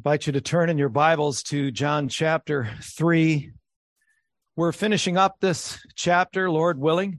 invite you to turn in your Bibles to John chapter 3. We're finishing up this chapter, Lord willing,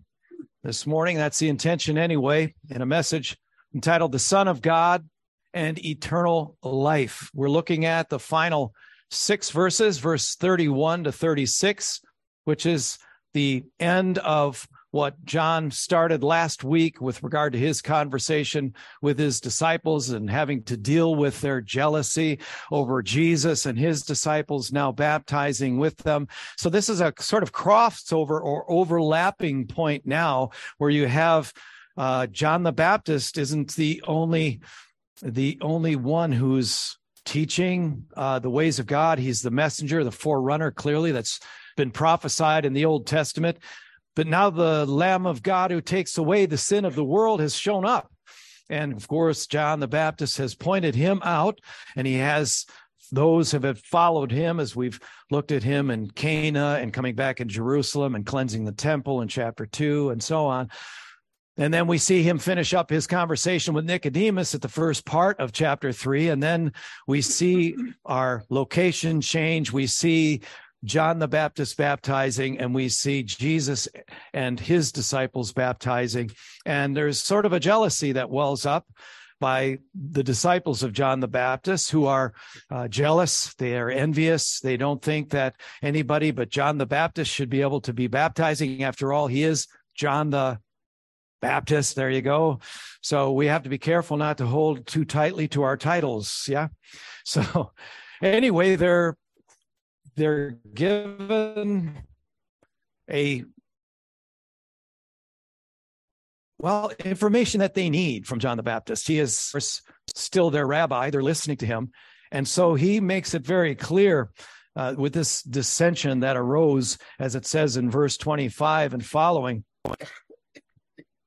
this morning. That's the intention anyway, in a message entitled The Son of God and Eternal Life. We're looking at the final six verses, verse 31 to 36, which is the end of what John started last week with regard to his conversation with his disciples and having to deal with their jealousy over Jesus and his disciples now baptizing with them. So this is a sort of crossover or overlapping point now where you have uh, John the Baptist isn't the only the only one who's teaching uh, the ways of God. He's the messenger, the forerunner, clearly that's been prophesied in the Old Testament. But now the Lamb of God who takes away the sin of the world has shown up. And of course, John the Baptist has pointed him out, and he has those who have followed him as we've looked at him in Cana and coming back in Jerusalem and cleansing the temple in chapter two and so on. And then we see him finish up his conversation with Nicodemus at the first part of chapter three. And then we see our location change. We see John the Baptist baptizing, and we see Jesus and his disciples baptizing. And there's sort of a jealousy that wells up by the disciples of John the Baptist who are uh, jealous. They are envious. They don't think that anybody but John the Baptist should be able to be baptizing. After all, he is John the Baptist. There you go. So we have to be careful not to hold too tightly to our titles. Yeah. So anyway, they're they're given a well information that they need from John the Baptist. He is still their rabbi. They're listening to him, and so he makes it very clear. Uh, with this dissension that arose, as it says in verse 25 and following,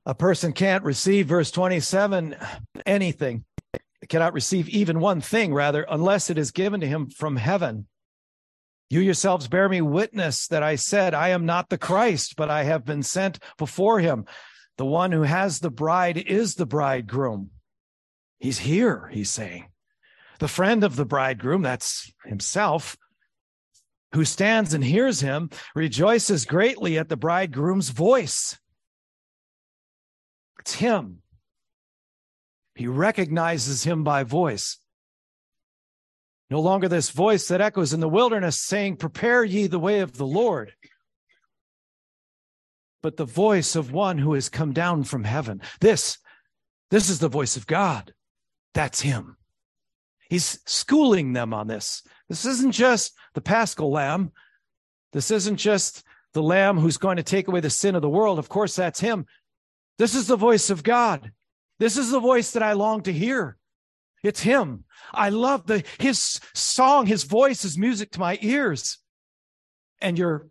a person can't receive, verse 27, anything, cannot receive even one thing, rather, unless it is given to him from heaven. You yourselves bear me witness that I said, I am not the Christ, but I have been sent before him. The one who has the bride is the bridegroom. He's here, he's saying. The friend of the bridegroom, that's himself, who stands and hears him, rejoices greatly at the bridegroom's voice. It's him. He recognizes him by voice. No longer this voice that echoes in the wilderness saying, Prepare ye the way of the Lord, but the voice of one who has come down from heaven. This, this is the voice of God. That's him. He's schooling them on this. This isn't just the paschal lamb. This isn't just the lamb who's going to take away the sin of the world. Of course, that's him. This is the voice of God. This is the voice that I long to hear. It's him. I love the his song, his voice, his music to my ears. And you're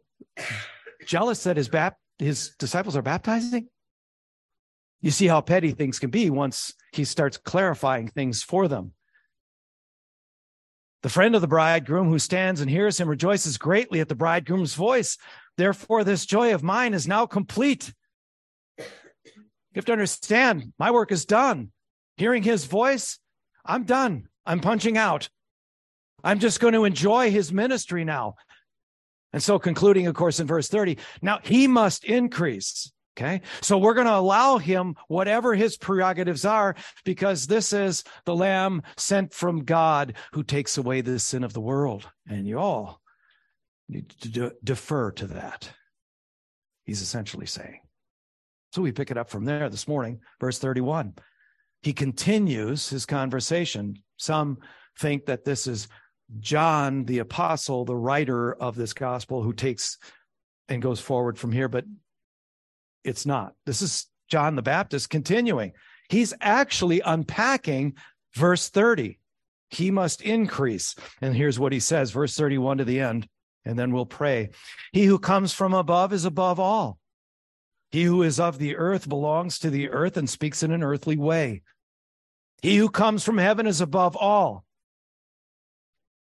jealous that his bap- his disciples are baptizing? You see how petty things can be once he starts clarifying things for them. The friend of the bridegroom who stands and hears him rejoices greatly at the bridegroom's voice. Therefore, this joy of mine is now complete. You have to understand, my work is done. Hearing his voice, I'm done. I'm punching out. I'm just going to enjoy his ministry now. And so, concluding, of course, in verse 30, now he must increase. Okay. So we're going to allow him whatever his prerogatives are because this is the lamb sent from God who takes away the sin of the world. And you all need to de- defer to that. He's essentially saying. So we pick it up from there this morning, verse 31 he continues his conversation. Some think that this is John, the apostle, the writer of this gospel, who takes and goes forward from here, but it's not. This is John the Baptist continuing. He's actually unpacking verse 30. He must increase. And here's what he says, verse 31 to the end, and then we'll pray. He who comes from above is above all. He who is of the earth belongs to the earth and speaks in an earthly way. He who comes from heaven is above all.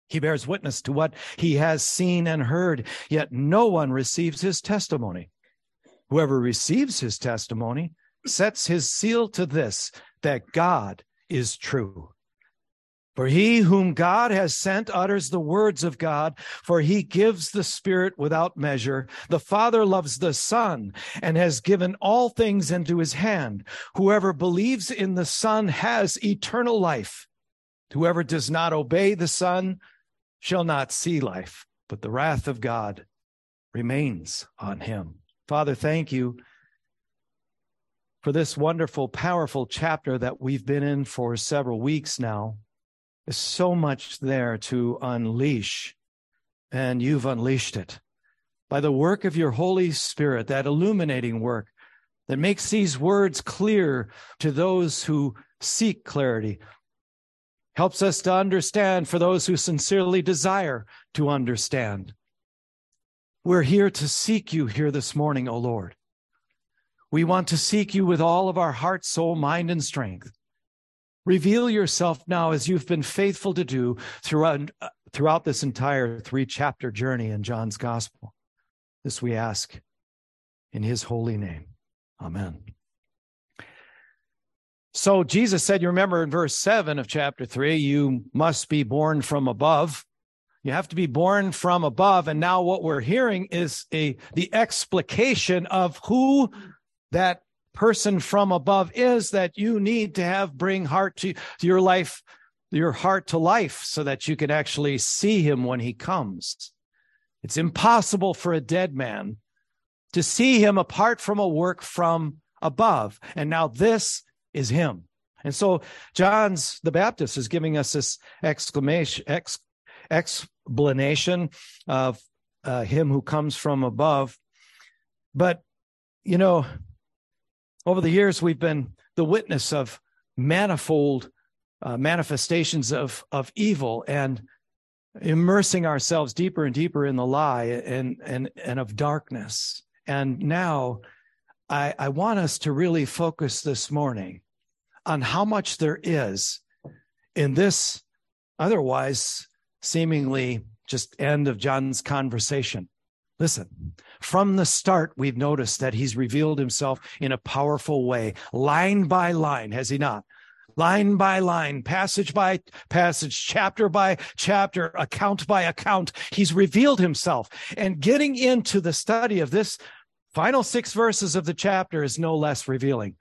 He bears witness to what he has seen and heard, yet no one receives his testimony. Whoever receives his testimony sets his seal to this that God is true. For he whom God has sent utters the words of God, for he gives the Spirit without measure. The Father loves the Son and has given all things into his hand. Whoever believes in the Son has eternal life. Whoever does not obey the Son shall not see life, but the wrath of God remains on him. Father, thank you for this wonderful, powerful chapter that we've been in for several weeks now. There's so much there to unleash, and you've unleashed it by the work of your Holy Spirit, that illuminating work that makes these words clear to those who seek clarity, helps us to understand for those who sincerely desire to understand. We're here to seek you here this morning, O Lord. We want to seek you with all of our heart, soul, mind, and strength. Reveal yourself now as you've been faithful to do throughout, uh, throughout this entire three chapter journey in John's gospel. This we ask in his holy name. Amen. So Jesus said, you remember in verse 7 of chapter 3, you must be born from above. You have to be born from above. And now what we're hearing is a the explication of who that person from above is that you need to have bring heart to, your life, your heart to life so that you can actually see him when he comes. It's impossible for a dead man to see him apart from a work from above. And now this is him. And so John's the Baptist is giving us this exclamation, ex, explanation of uh, him who comes from above. But, you know, over the years, we've been the witness of manifold uh, manifestations of, of evil and immersing ourselves deeper and deeper in the lie and, and, and of darkness. And now I, I want us to really focus this morning on how much there is in this otherwise seemingly just end of John's conversation Listen, from the start, we've noticed that he's revealed himself in a powerful way, line by line, has he not? Line by line, passage by passage, chapter by chapter, account by account. He's revealed himself. And getting into the study of this final six verses of the chapter is no less revealing.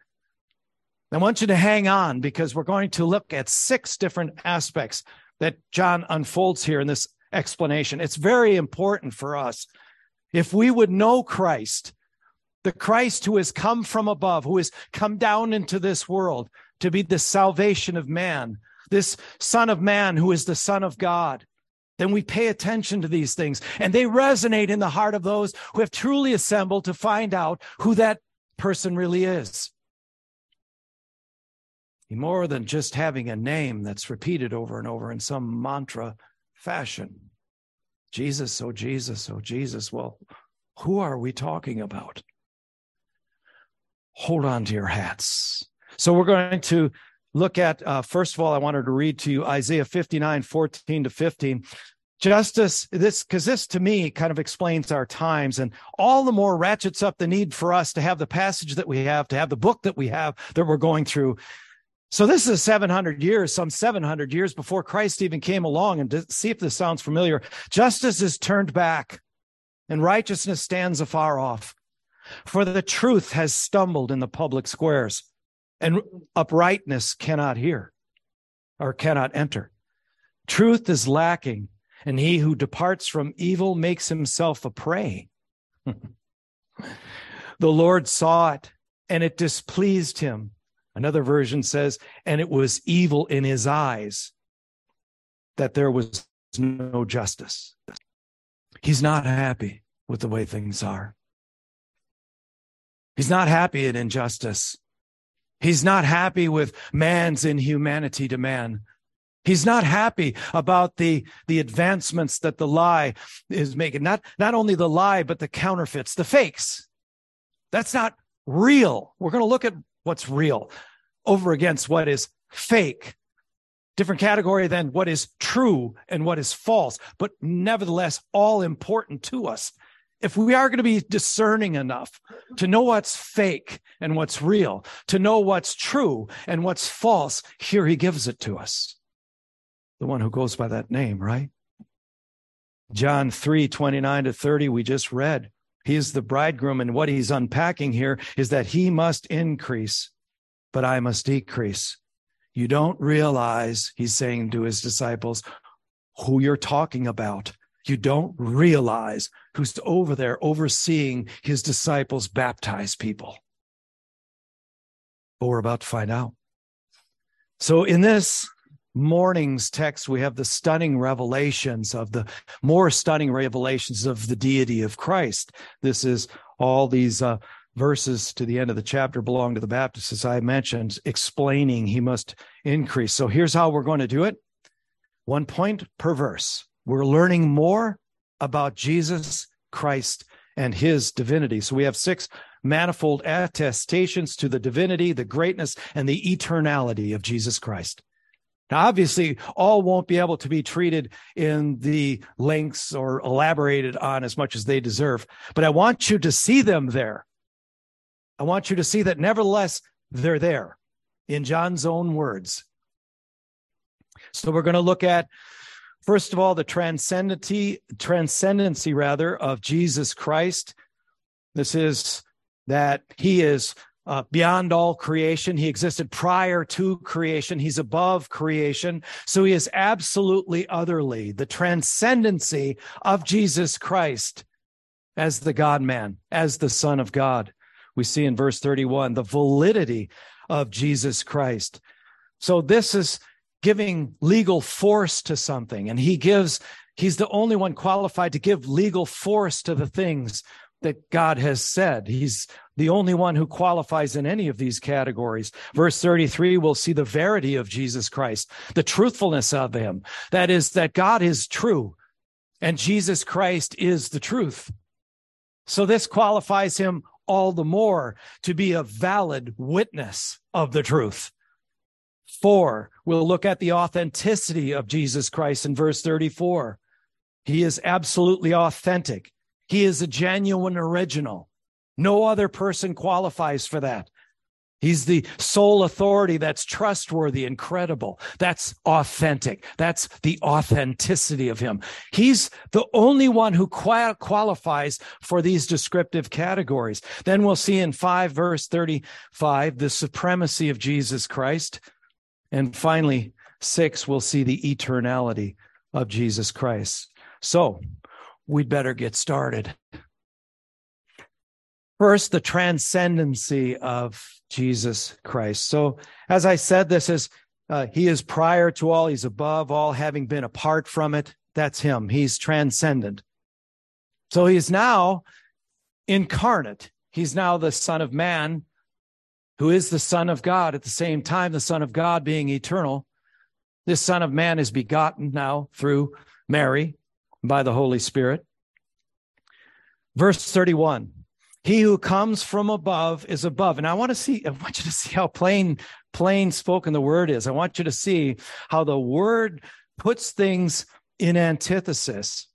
I want you to hang on because we're going to look at six different aspects that John unfolds here in this explanation. It's very important for us if we would know Christ, the Christ who has come from above, who has come down into this world to be the salvation of man, this Son of Man who is the Son of God, then we pay attention to these things and they resonate in the heart of those who have truly assembled to find out who that person really is. More than just having a name that's repeated over and over in some mantra fashion. Jesus, oh Jesus, oh Jesus. Well, who are we talking about? Hold on to your hats. So we're going to look at, uh, first of all, I wanted to read to you Isaiah 59, 14 to 15. Justice, this, because this to me kind of explains our times and all the more ratchets up the need for us to have the passage that we have, to have the book that we have that we're going through so this is 700 years, some 700 years before Christ even came along. And to see if this sounds familiar, justice is turned back and righteousness stands afar off. For the truth has stumbled in the public squares and uprightness cannot hear or cannot enter. Truth is lacking and he who departs from evil makes himself a prey. the Lord saw it and it displeased him Another version says, and it was evil in his eyes that there was no justice. He's not happy with the way things are. He's not happy at injustice. He's not happy with man's inhumanity to man. He's not happy about the, the advancements that the lie is making. Not, not only the lie, but the counterfeits, the fakes. That's not real. We're going to look at what's real over against what is fake. Different category than what is true and what is false, but nevertheless, all important to us. If we are going to be discerning enough to know what's fake and what's real, to know what's true and what's false, here he gives it to us. the one who goes by that name, right? John 3 29 to 30, we just read. He is the bridegroom, and what he's unpacking here is that he must increase, but I must decrease. You don't realize, he's saying to his disciples, who you're talking about. You don't realize who's over there overseeing his disciples baptize people. But we're about to find out. So, in this morning's text, we have the stunning revelations of the more stunning revelations of the deity of Christ. This is all these uh, verses to the end of the chapter belong to the Baptists, as I mentioned, explaining he must increase. So here's how we're going to do it one point per verse. We're learning more about Jesus Christ and his divinity. So we have six manifold attestations to the divinity, the greatness, and the eternality of Jesus Christ. Now, obviously, all won't be able to be treated in the lengths or elaborated on as much as they deserve, but I want you to see them there. I want you to see that nevertheless, they're there in John's own words. So we're going to look at first of all the transcendency transcendency rather of Jesus Christ. This is that he is uh, beyond all creation. He existed prior to creation. He's above creation. So he is absolutely otherly. The transcendency of Jesus Christ as the God man, as the Son of God. We see in verse 31 the validity of Jesus Christ. So this is giving legal force to something. And he gives, he's the only one qualified to give legal force to the things that God has said. He's the only one who qualifies in any of these categories. Verse 33, we'll see the verity of Jesus Christ, the truthfulness of him. That is, that God is true and Jesus Christ is the truth. So this qualifies him all the more to be a valid witness of the truth. Four, we'll look at the authenticity of Jesus Christ in verse 34. He is absolutely authentic. He is a genuine original. No other person qualifies for that. He's the sole authority that's trustworthy and credible. That's authentic. That's the authenticity of him. He's the only one who qualifies for these descriptive categories. Then we'll see in 5 verse 35 the supremacy of Jesus Christ. And finally, 6 we'll see the eternality of Jesus Christ. So, we'd better get started. First, the transcendency of Jesus Christ. So, as I said, this is, uh, he is prior to all, he's above all, having been apart from it. That's him. He's transcendent. So, he's now incarnate. He's now the Son of Man, who is the Son of God at the same time, the Son of God being eternal. This Son of Man is begotten now through Mary by the Holy Spirit. Verse 31 He who comes from above is above. And I want to see, I want you to see how plain, plain spoken the word is. I want you to see how the word puts things in antithesis,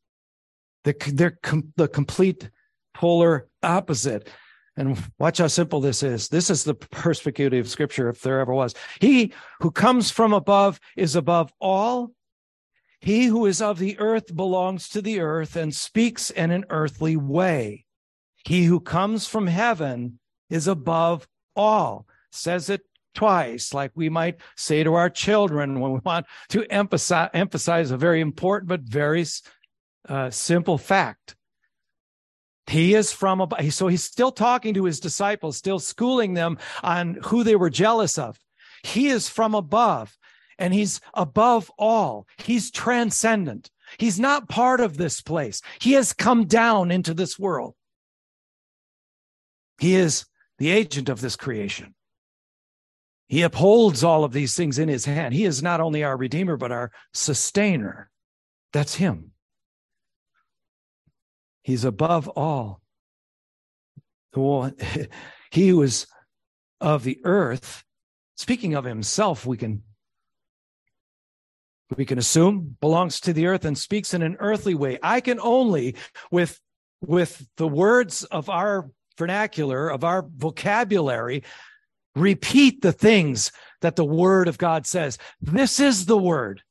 the, they're com- the complete polar opposite. And watch how simple this is. This is the perspicuity of scripture, if there ever was. He who comes from above is above all he who is of the earth belongs to the earth and speaks in an earthly way. He who comes from heaven is above all. Says it twice, like we might say to our children when we want to emphasize, emphasize a very important but very uh, simple fact. He is from above. So he's still talking to his disciples, still schooling them on who they were jealous of. He is from above and he's above all. He's transcendent. He's not part of this place. He has come down into this world. He is the agent of this creation. He upholds all of these things in his hand. He is not only our Redeemer, but our sustainer. That's him. He's above all. He was of the earth. Speaking of himself, we can we can assume belongs to the earth and speaks in an earthly way. I can only, with, with the words of our vernacular, of our vocabulary, repeat the things that the word of God says. This is the word.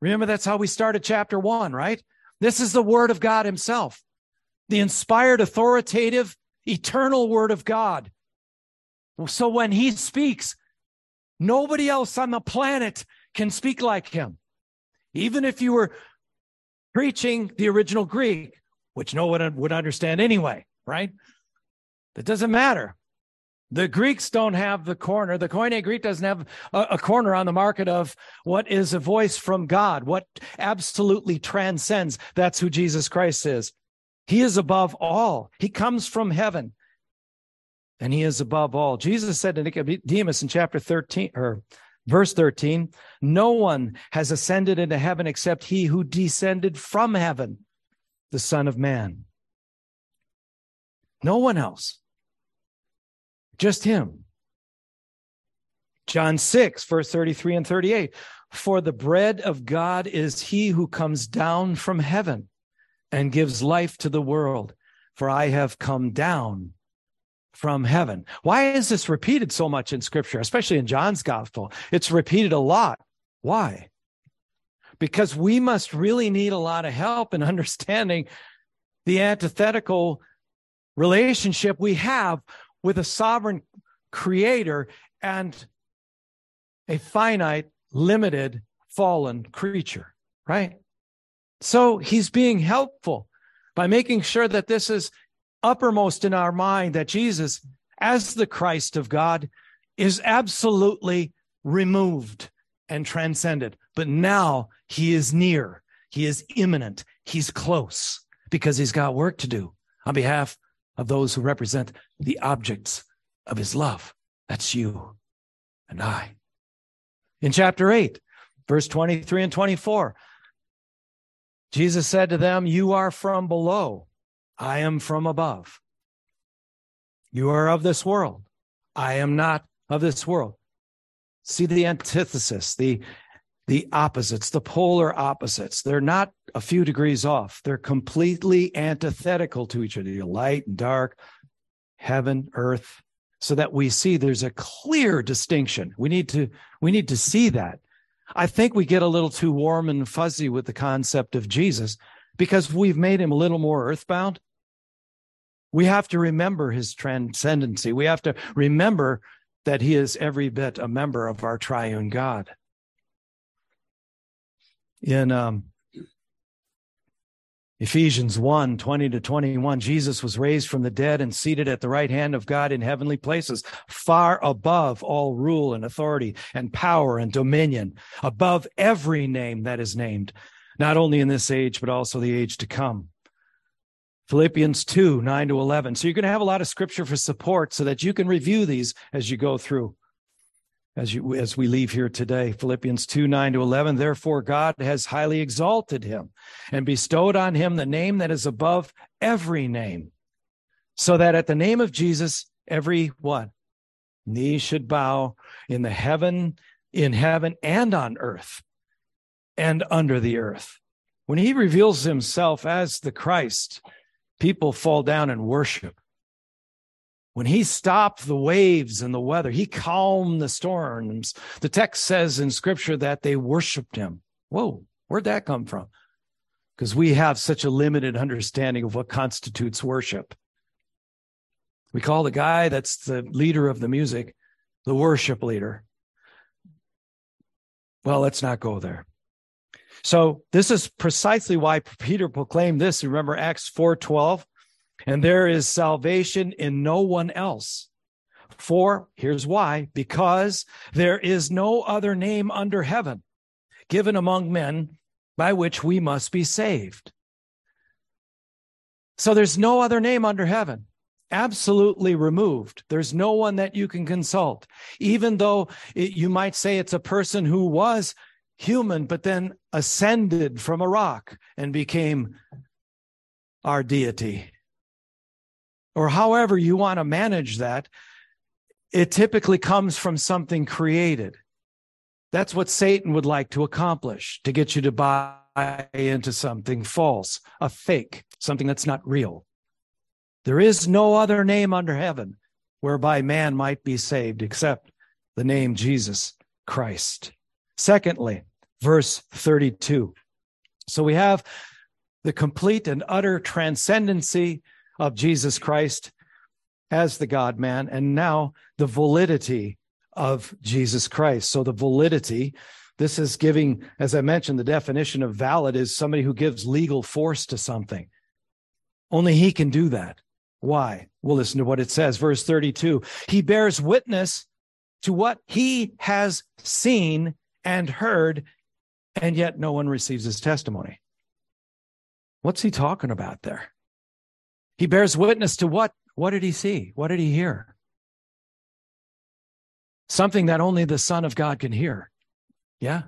Remember, that's how we started chapter one, right? This is the word of God himself, the inspired, authoritative, eternal word of God. So when he speaks, nobody else on the planet can speak like him. Even if you were preaching the original Greek, which no one would understand anyway, right? That doesn't matter. The Greeks don't have the corner. The Koine Greek doesn't have a, a, corner on the market of what is a voice from God, what absolutely transcends. That's who Jesus Christ is. He is above all. He comes from heaven and he is above all. Jesus said to Nicodemus in chapter 13 or verse 13, no one has ascended into heaven except he who descended from heaven, the Son of Man. No one else. Just him. John 6, verse 33 and 38. For the bread of God is he who comes down from heaven and gives life to the world. For I have come down from heaven. Why is this repeated so much in scripture, especially in John's gospel? It's repeated a lot. Why? Because we must really need a lot of help in understanding the antithetical relationship we have with a sovereign creator and a finite, limited, fallen creature, right? So he's being helpful by making sure that this is uppermost in our mind that Jesus, as the Christ of God, is absolutely removed and transcended. But now he is near, he is immanent, he's close because he's got work to do on behalf of those who represent the objects of his love. That's you and I. In chapter 8, verse 23 and 24, Jesus said to them, You are from below, I am from above. You are of this world, I am not of this world. See the antithesis, the the opposites, the polar opposites. They're not a few degrees off. They're completely antithetical to each other, light and dark, heaven, earth, so that we see there's a clear distinction. We need to, we need to see that. I think we get a little too warm and fuzzy with the concept of Jesus because we've made him a little more earthbound. We have to remember his transcendency. We have to remember that he is every bit a member of our triune God in um, Ephesians 1 20 to 21, Jesus was raised from the dead and seated at the right hand of God in heavenly places, far above all rule and authority and power and dominion, above every name that is named, not only in this age, but also the age to come. Philippians 2 9 to 11. So you're going to have a lot of scripture for support so that you can review these as you go through as you as we leave here today. Philippians 2 9 to 11 therefore god has highly exalted him and bestowed on him the name that is above every name so that at the name of jesus every what? Knee should bow in the heaven in heaven and on earth and under the earth. When he reveals himself as the christ people fall down and worship when he stopped the waves and the weather, he calmed the storms. The text says in scripture that they worshiped him. Whoa, where'd that come from? Because we have such a limited understanding of what constitutes worship. We call the guy that's the leader of the music the worship leader. Well, let's not go there. So this is precisely why Peter proclaimed this. Remember Acts 4:12? And there is salvation in no one else. For here's why because there is no other name under heaven given among men by which we must be saved. So there's no other name under heaven. Absolutely removed. There's no one that you can consult. Even though it, you might say it's a person who was human, but then ascended from a rock and became our deity or however you want to manage that, it typically comes from something created. That's what Satan would like to accomplish to get you to buy into something false, a fake, something that's not real. There is no other name under heaven whereby man might be saved except the name Jesus Christ. Secondly, verse 32. So we have the complete and utter transcendency of Jesus Christ as the God man, and now the validity of Jesus Christ. So the validity, this is giving, as I mentioned, the definition of valid is somebody who gives legal force to something. Only he can do that. Why? We'll listen to what it says. Verse 32 He bears witness to what he has seen and heard, and yet no one receives his testimony. What's he talking about there? He bears witness to what? What did he see? What did he hear? Something that only the Son of God can hear. Yeah.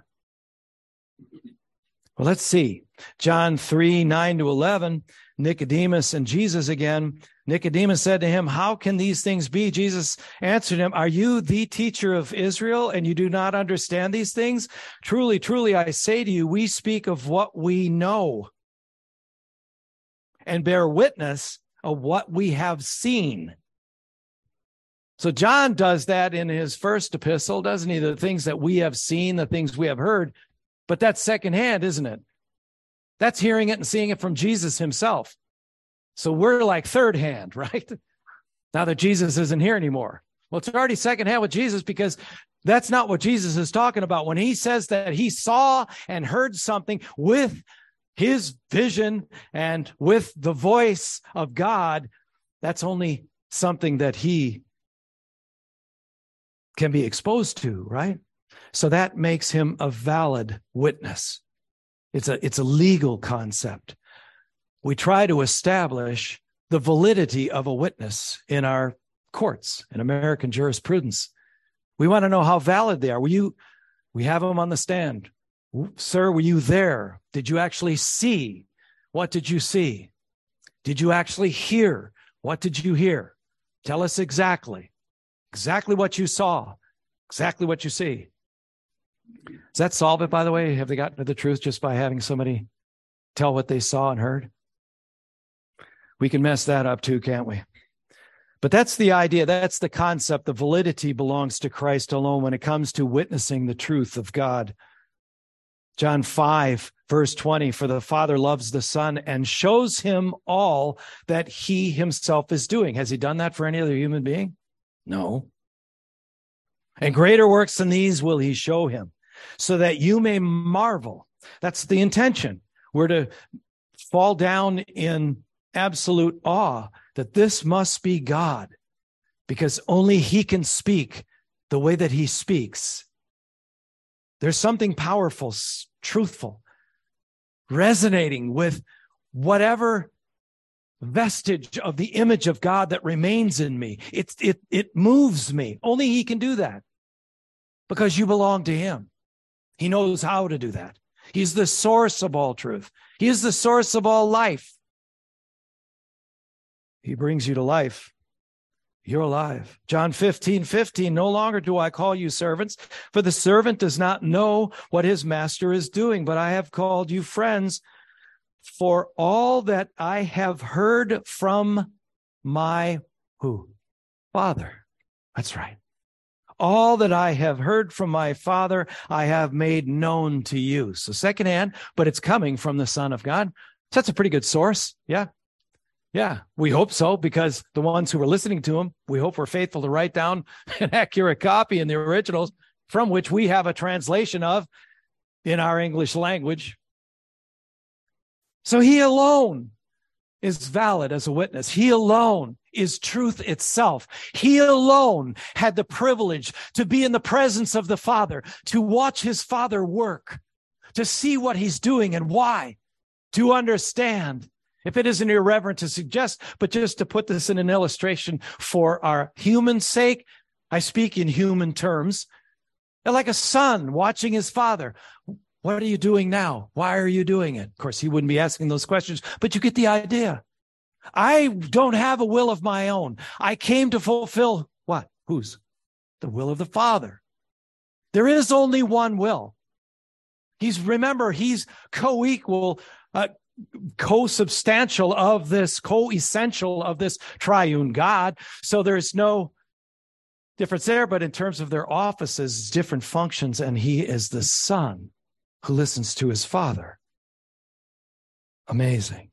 Well, let's see. John 3 9 to 11, Nicodemus and Jesus again. Nicodemus said to him, How can these things be? Jesus answered him, Are you the teacher of Israel and you do not understand these things? Truly, truly, I say to you, we speak of what we know and bear witness of what we have seen. So John does that in his first epistle, doesn't he? The things that we have seen, the things we have heard, but that's secondhand, isn't it? That's hearing it and seeing it from Jesus himself. So we're like third hand, right? Now that Jesus isn't here anymore. Well, it's already second hand with Jesus because that's not what Jesus is talking about. When he says that he saw and heard something with his vision and with the voice of God, that's only something that he can be exposed to, right? So that makes him a valid witness. It's a, it's a legal concept. We try to establish the validity of a witness in our courts, in American jurisprudence. We want to know how valid they are. Were you, we have them on the stand. Sir, were you there? Did you actually see? What did you see? Did you actually hear? What did you hear? Tell us exactly, exactly what you saw, exactly what you see. Does that solve it, by the way? Have they gotten to the truth just by having somebody tell what they saw and heard? We can mess that up too, can't we? But that's the idea. That's the concept. The validity belongs to Christ alone when it comes to witnessing the truth of God. John 5, verse 20 For the Father loves the Son and shows him all that he himself is doing. Has he done that for any other human being? No. And greater works than these will he show him, so that you may marvel. That's the intention. We're to fall down in absolute awe that this must be God, because only he can speak the way that he speaks there's something powerful, truthful, resonating with whatever vestige of the image of God that remains in me. It, it, it moves me. Only He can do that because you belong to Him. He knows how to do that. He's the source of all truth, He is the source of all life. He brings you to life you're alive. John 15, 15, no longer do I call you servants, for the servant does not know what his master is doing, but I have called you friends, for all that I have heard from my who? Father. That's right. All that I have heard from my Father, I have made known to you. So secondhand, but it's coming from the Son of God. So that's a pretty good source. Yeah. Yeah, we hope so because the ones who are listening to him, we hope we're faithful to write down an accurate copy in the originals from which we have a translation of in our English language. So he alone is valid as a witness. He alone is truth itself. He alone had the privilege to be in the presence of the Father, to watch his Father work, to see what he's doing and why, to understand if it isn't irreverent to suggest, but just to put this in an illustration for our human sake, I speak in human terms. Like a son watching his father. What are you doing now? Why are you doing it? Of course, he wouldn't be asking those questions, but you get the idea. I don't have a will of my own. I came to fulfill what? Whose? The will of the Father. There is only one will. He's, remember, he's co equal, uh, co-substantial of this, co-essential of this triune God. So there's no difference there, but in terms of their offices, different functions, and he is the son. who listens to his Father. Amazing.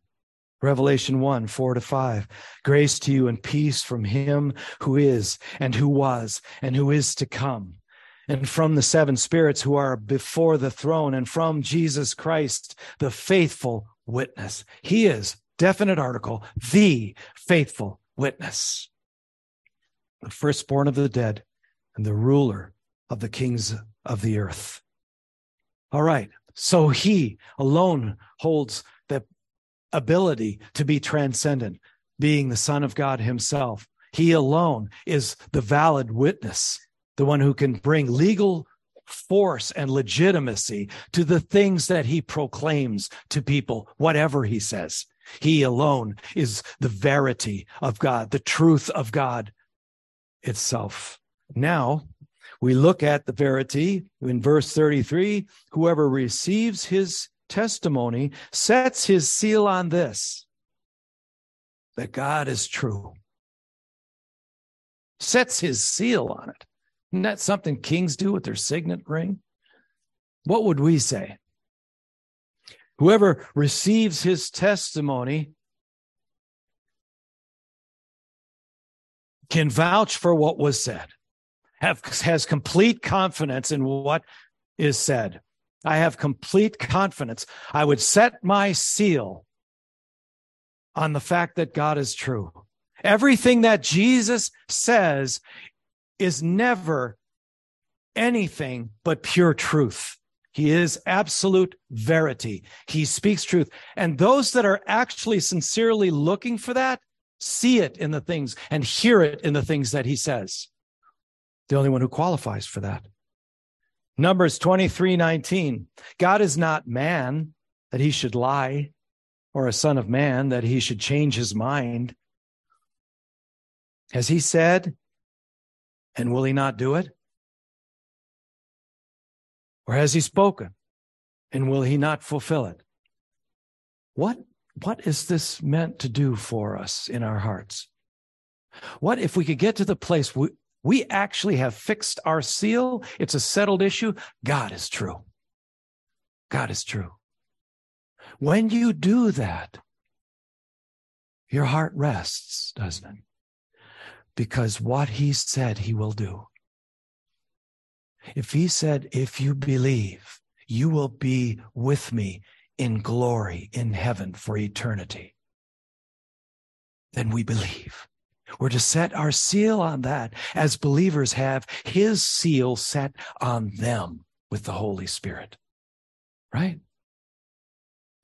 Revelation 1, 4 to 5. Grace to you and peace from him who is and who was and who is to come, and from the seven spirits who are before the throne, and from Jesus Christ, the faithful witness. He is, definite article, the faithful witness, the firstborn of the dead and the ruler of the kings of the earth. All right. So he alone holds the ability to be transcendent, being the Son of God himself. He alone is the valid witness, the one who can bring legal force and legitimacy to the things that he proclaims to people, whatever he says. He alone is the verity of God, the truth of God itself. Now, we look at the verity in verse 33 whoever receives his testimony sets his seal on this that God is true. Sets his seal on it. Isn't that something kings do with their signet ring? What would we say? Whoever receives his testimony can vouch for what was said have, has complete confidence in what is said. I have complete confidence. I would set my seal on the fact that God is true. Everything that Jesus says is never anything but pure truth. He is absolute verity. He speaks truth. And those that are actually sincerely looking for that see it in the things and hear it in the things that he says the only one who qualifies for that. Numbers 23 19. God is not man that he should lie, or a son of man that he should change his mind. Has he said, and will he not do it? Or has he spoken, and will he not fulfill it? What, what is this meant to do for us in our hearts? What if we could get to the place we, we actually have fixed our seal. It's a settled issue. God is true. God is true. When you do that, your heart rests, doesn't it? Because what he said he will do. If he said, if you believe, you will be with me in glory in heaven for eternity, then we believe. We're to set our seal on that as believers have his seal set on them with the Holy Spirit. Right?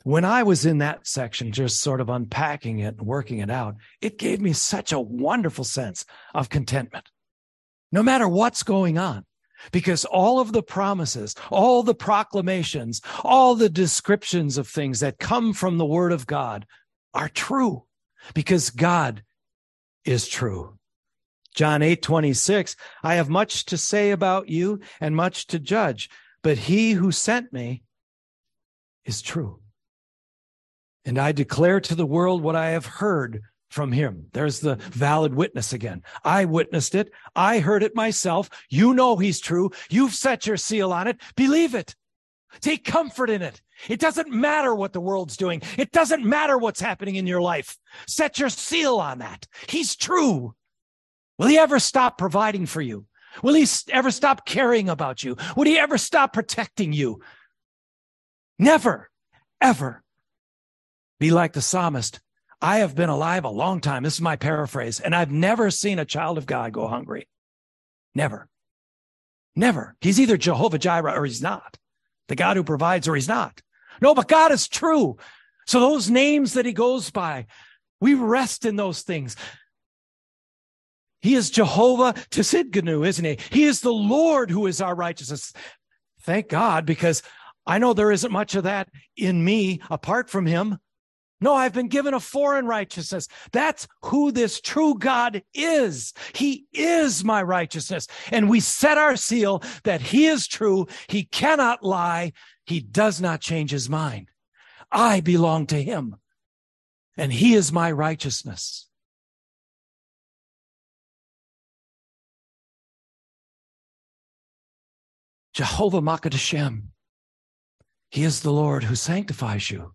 When I was in that section, just sort of unpacking it and working it out, it gave me such a wonderful sense of contentment. No matter what's going on, because all of the promises, all the proclamations, all the descriptions of things that come from the word of God are true because God is true. John 8, 26, I have much to say about you and much to judge, but he who sent me is true. And I declare to the world what I have heard from him. There's the valid witness again. I witnessed it. I heard it myself. You know he's true. You've set your seal on it. Believe it. Take comfort in it. It doesn't matter what the world's doing. It doesn't matter what's happening in your life. Set your seal on that. He's true. Will he ever stop providing for you? Will he ever stop caring about you? Would he ever stop protecting you? Never, ever. Be like the psalmist. I have been alive a long time. This is my paraphrase, and I've never seen a child of God go hungry. Never. Never. He's either Jehovah Jireh or he's not the God who provides or he's not. No, but God is true. So those names that he goes by, we rest in those things. He is Jehovah Tsidkenu, isn't he? He is the Lord who is our righteousness. Thank God, because I know there isn't much of that in me apart from him. No, I've been given a foreign righteousness. That's who this true God is. He is my righteousness. And we set our seal that he is true. He cannot lie. He does not change his mind. I belong to him and he is my righteousness. Jehovah Makadashem. He is the Lord who sanctifies you.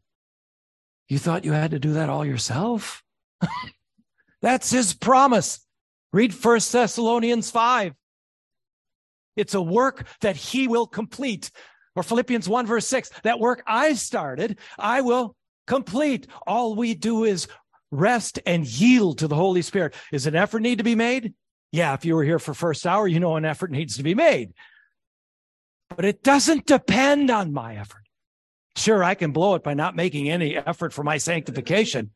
You thought you had to do that all yourself? That's his promise. Read First Thessalonians 5. It's a work that he will complete. Or Philippians 1, verse 6. That work I started, I will complete. All we do is rest and yield to the Holy Spirit. Is an effort need to be made? Yeah, if you were here for first hour, you know an effort needs to be made. But it doesn't depend on my effort. Sure, I can blow it by not making any effort for my sanctification.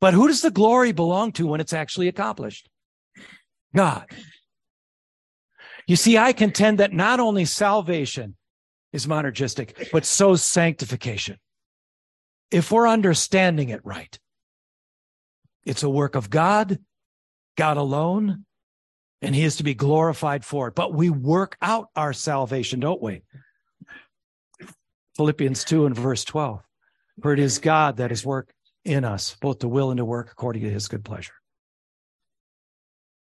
But who does the glory belong to when it's actually accomplished? God. You see, I contend that not only salvation is monergistic, but so sanctification. If we're understanding it right, it's a work of God, God alone, and He is to be glorified for it. But we work out our salvation, don't we? Philippians 2 and verse 12. For it is God that is work in us, both to will and to work according to his good pleasure.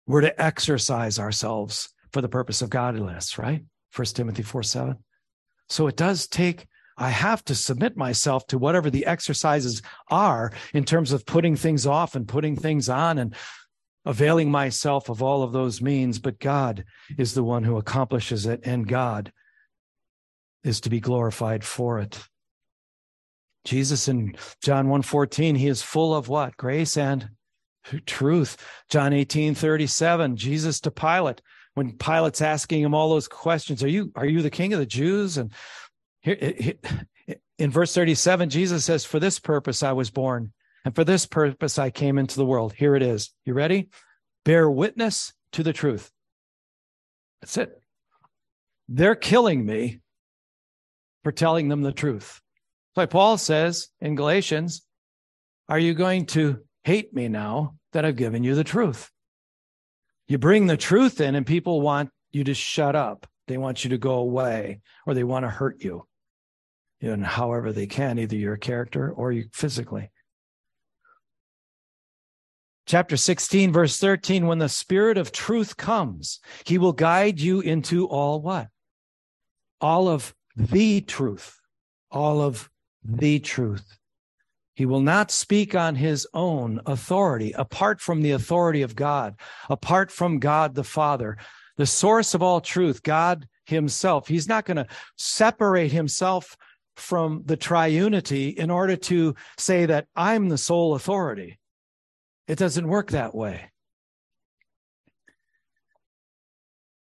We're to exercise ourselves for the purpose of godliness, right? First Timothy 4 7. So it does take, I have to submit myself to whatever the exercises are in terms of putting things off and putting things on and availing myself of all of those means. But God is the one who accomplishes it, and God is to be glorified for it. Jesus in John 1:14, he is full of what? Grace and truth. John 18:37, Jesus to Pilate, when Pilate's asking him all those questions, are you are you the king of the Jews? And here in verse 37, Jesus says, For this purpose I was born, and for this purpose I came into the world. Here it is. You ready? Bear witness to the truth. That's it. They're killing me for telling them the truth. So Paul says in Galatians, Are you going to hate me now that I've given you the truth? You bring the truth in, and people want you to shut up. They want you to go away, or they want to hurt you. And however they can, either your character or you physically. Chapter 16, verse 13 When the Spirit of truth comes, he will guide you into all what? All of the truth, all of the truth. He will not speak on his own authority, apart from the authority of God, apart from God the Father, the source of all truth, God himself. He's not going to separate himself from the triunity in order to say that I'm the sole authority. It doesn't work that way.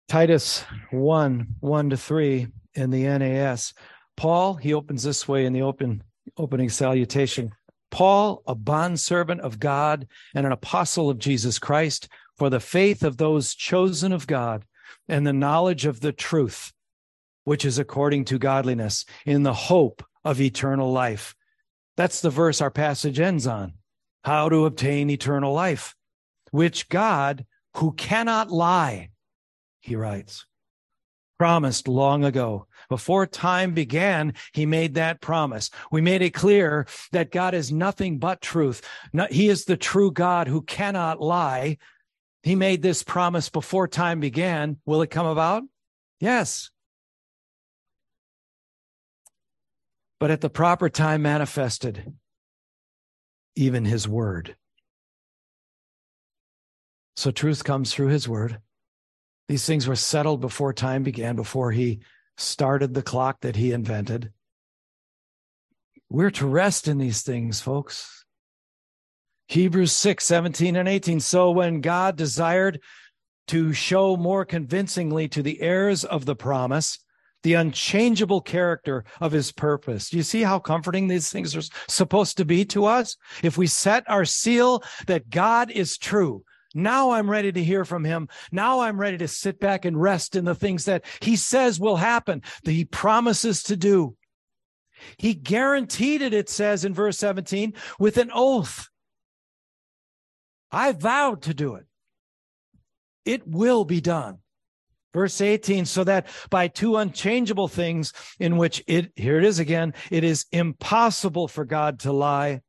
Titus 1 1 to 3 in the NAS. Paul, he opens this way in the open opening salutation. Paul, a bondservant of God and an apostle of Jesus Christ, for the faith of those chosen of God and the knowledge of the truth, which is according to godliness, in the hope of eternal life. That's the verse our passage ends on. How to obtain eternal life, which God, who cannot lie, he writes, promised long ago. Before time began, he made that promise. We made it clear that God is nothing but truth. he is the true God who cannot lie. He made this promise before time began. Will it come about? Yes. But at the proper time manifested, even his word. So truth comes through his word. These things were settled before time began, before he started the clock that he invented. We're to rest in these things, folks. Hebrews 6, 17 and 18. So when God desired to show more convincingly to the heirs of the promise the unchangeable character of his purpose. Do you see how comforting these things are supposed to be to us? If we set our seal that God is true, now I'm ready to hear from him. Now I'm ready to sit back and rest in the things that he says will happen, that he promises to do. He guaranteed it, it says in verse 17, with an oath. I vowed to do it. It will be done. Verse 18, so that by two unchangeable things in which it, here it is again, it is impossible for God to lie,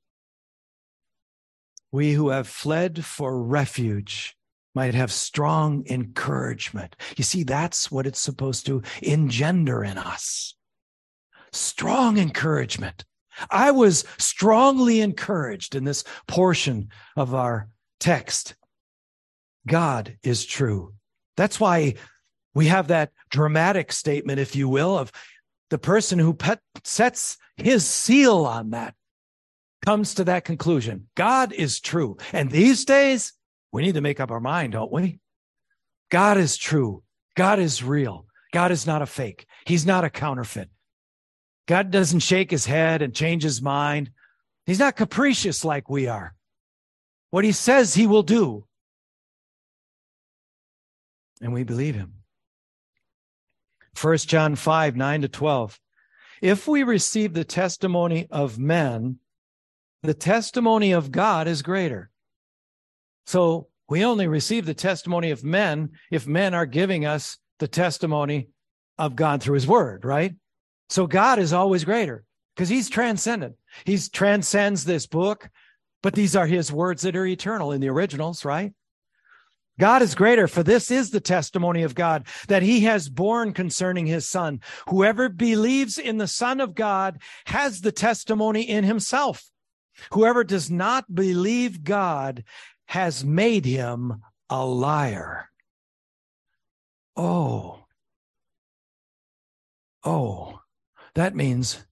we who have fled for refuge might have strong encouragement. You see, that's what it's supposed to engender in us strong encouragement. I was strongly encouraged in this portion of our text. God is true. That's why we have that dramatic statement, if you will, of the person who pet, sets his seal on that comes to that conclusion. God is true. And these days, we need to make up our mind, don't we? God is true. God is real. God is not a fake. He's not a counterfeit. God doesn't shake his head and change his mind. He's not capricious like we are. What he says he will do. And we believe him. 1 John 5, 9 to 12. If we receive the testimony of men, the testimony of God is greater. So we only receive the testimony of men if men are giving us the testimony of God through his word, right? So God is always greater because he's transcendent. He transcends this book, but these are his words that are eternal in the originals, right? God is greater, for this is the testimony of God that he has borne concerning his son. Whoever believes in the son of God has the testimony in himself. Whoever does not believe God has made him a liar. Oh, oh, that means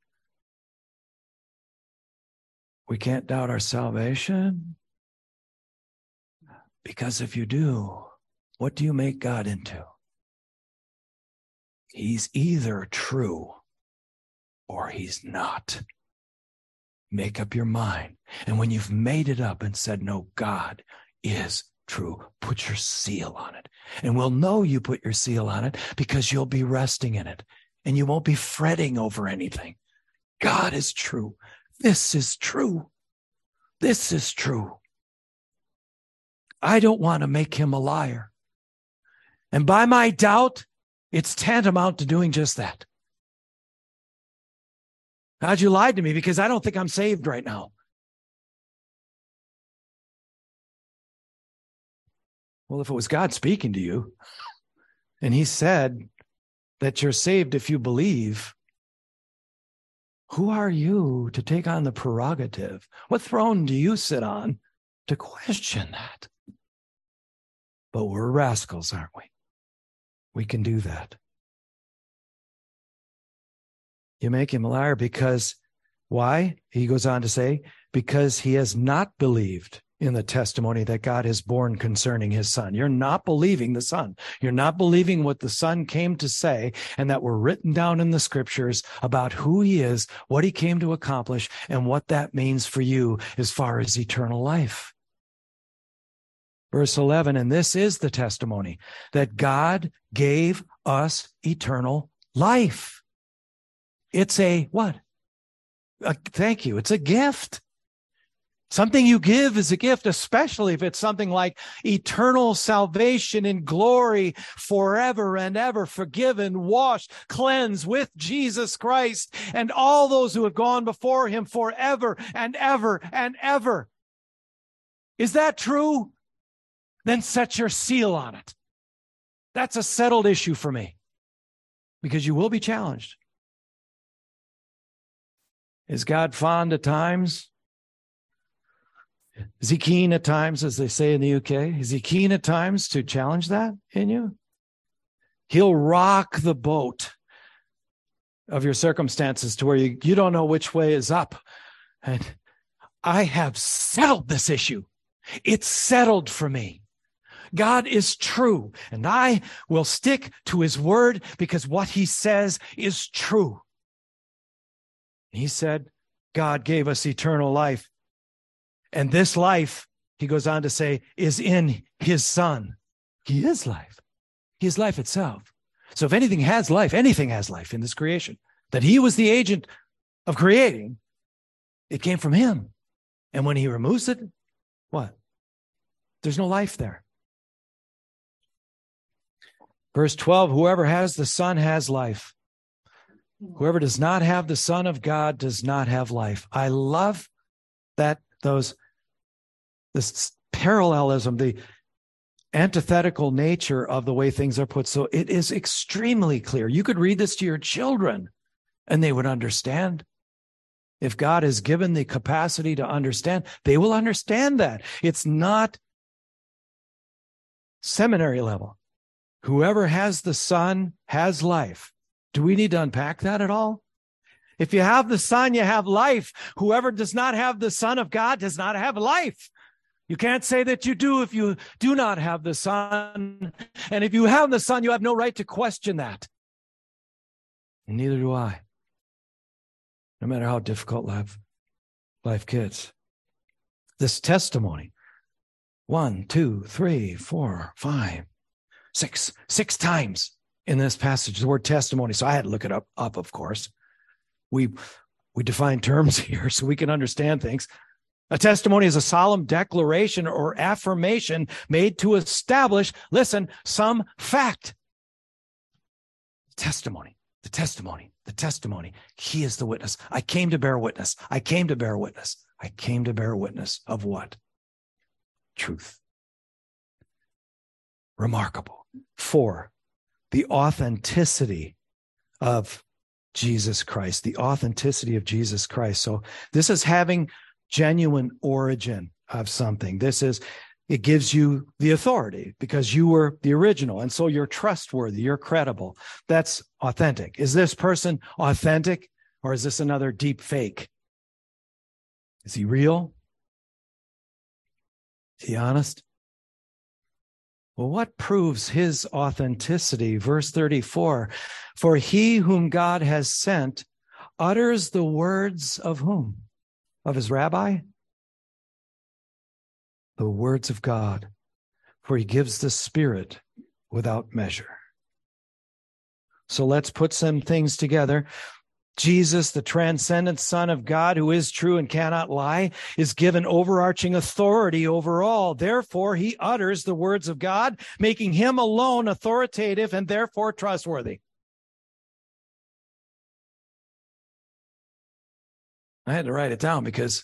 we can't doubt our salvation. Because if you do, what do you make God into? He's either true or he's not. Make up your mind. And when you've made it up and said, no, God is true, put your seal on it. And we'll know you put your seal on it because you'll be resting in it and you won't be fretting over anything. God is true. This is true. This is true. I don't want to make him a liar. And by my doubt, it's tantamount to doing just that. God, you lied to me because I don't think I'm saved right now. Well, if it was God speaking to you and he said that you're saved if you believe, who are you to take on the prerogative? What throne do you sit on to question that? But we're rascals, aren't we? We can do that. You make him a liar because why? He goes on to say, because he has not believed in the testimony that God has borne concerning his son. You're not believing the son. You're not believing what the son came to say and that were written down in the scriptures about who he is, what he came to accomplish, and what that means for you as far as eternal life. Verse 11, and this is the testimony that God gave us eternal life. It's a what? A, thank you. It's a gift. Something you give is a gift, especially if it's something like eternal salvation in glory forever and ever, forgiven, washed, cleansed with Jesus Christ and all those who have gone before him forever and ever and ever. Is that true? then set your seal on it. That's a settled issue for me because you will be challenged. Is God fond at times? Is he keen at times, as they say in the UK? Is he keen at times to challenge that in you? He'll rock the boat of your circumstances to where you, you don't know which way is up. And I have settled this issue. It's settled for me. God is true, and I will stick to his word because what he says is true. He said, God gave us eternal life. And this life, he goes on to say, is in his son. He is life. He is life itself. So if anything has life, anything has life in this creation, that he was the agent of creating, it came from him. And when he removes it, what? There's no life there. Verse 12 Whoever has the Son has life. Whoever does not have the Son of God does not have life. I love that those this parallelism, the antithetical nature of the way things are put. So it is extremely clear. You could read this to your children and they would understand. If God has given the capacity to understand, they will understand that. It's not seminary level. Whoever has the Son has life. Do we need to unpack that at all? If you have the Son, you have life. Whoever does not have the Son of God does not have life. You can't say that you do if you do not have the Son. And if you have the Son, you have no right to question that. And neither do I. No matter how difficult life, life gets. This testimony one, two, three, four, five, six, six times in this passage, the word testimony. So I had to look it up, up, of course. We we define terms here so we can understand things. A testimony is a solemn declaration or affirmation made to establish, listen, some fact. Testimony, the testimony, the testimony. He is the witness. I came to bear witness. I came to bear witness. I came to bear witness of what? Truth. Remarkable. Four, the authenticity of Jesus Christ, the authenticity of Jesus Christ. So this is having genuine origin of something. This is, it gives you the authority because you were the original. And so you're trustworthy, you're credible. That's authentic. Is this person authentic or is this another deep fake? Is he real? Is he honest? Well, what proves his authenticity? Verse 34 For he whom God has sent utters the words of whom? Of his rabbi? The words of God, for he gives the Spirit without measure. So let's put some things together. Jesus, the transcendent Son of God, who is true and cannot lie, is given overarching authority over all. Therefore, he utters the words of God, making him alone authoritative and therefore trustworthy. I had to write it down because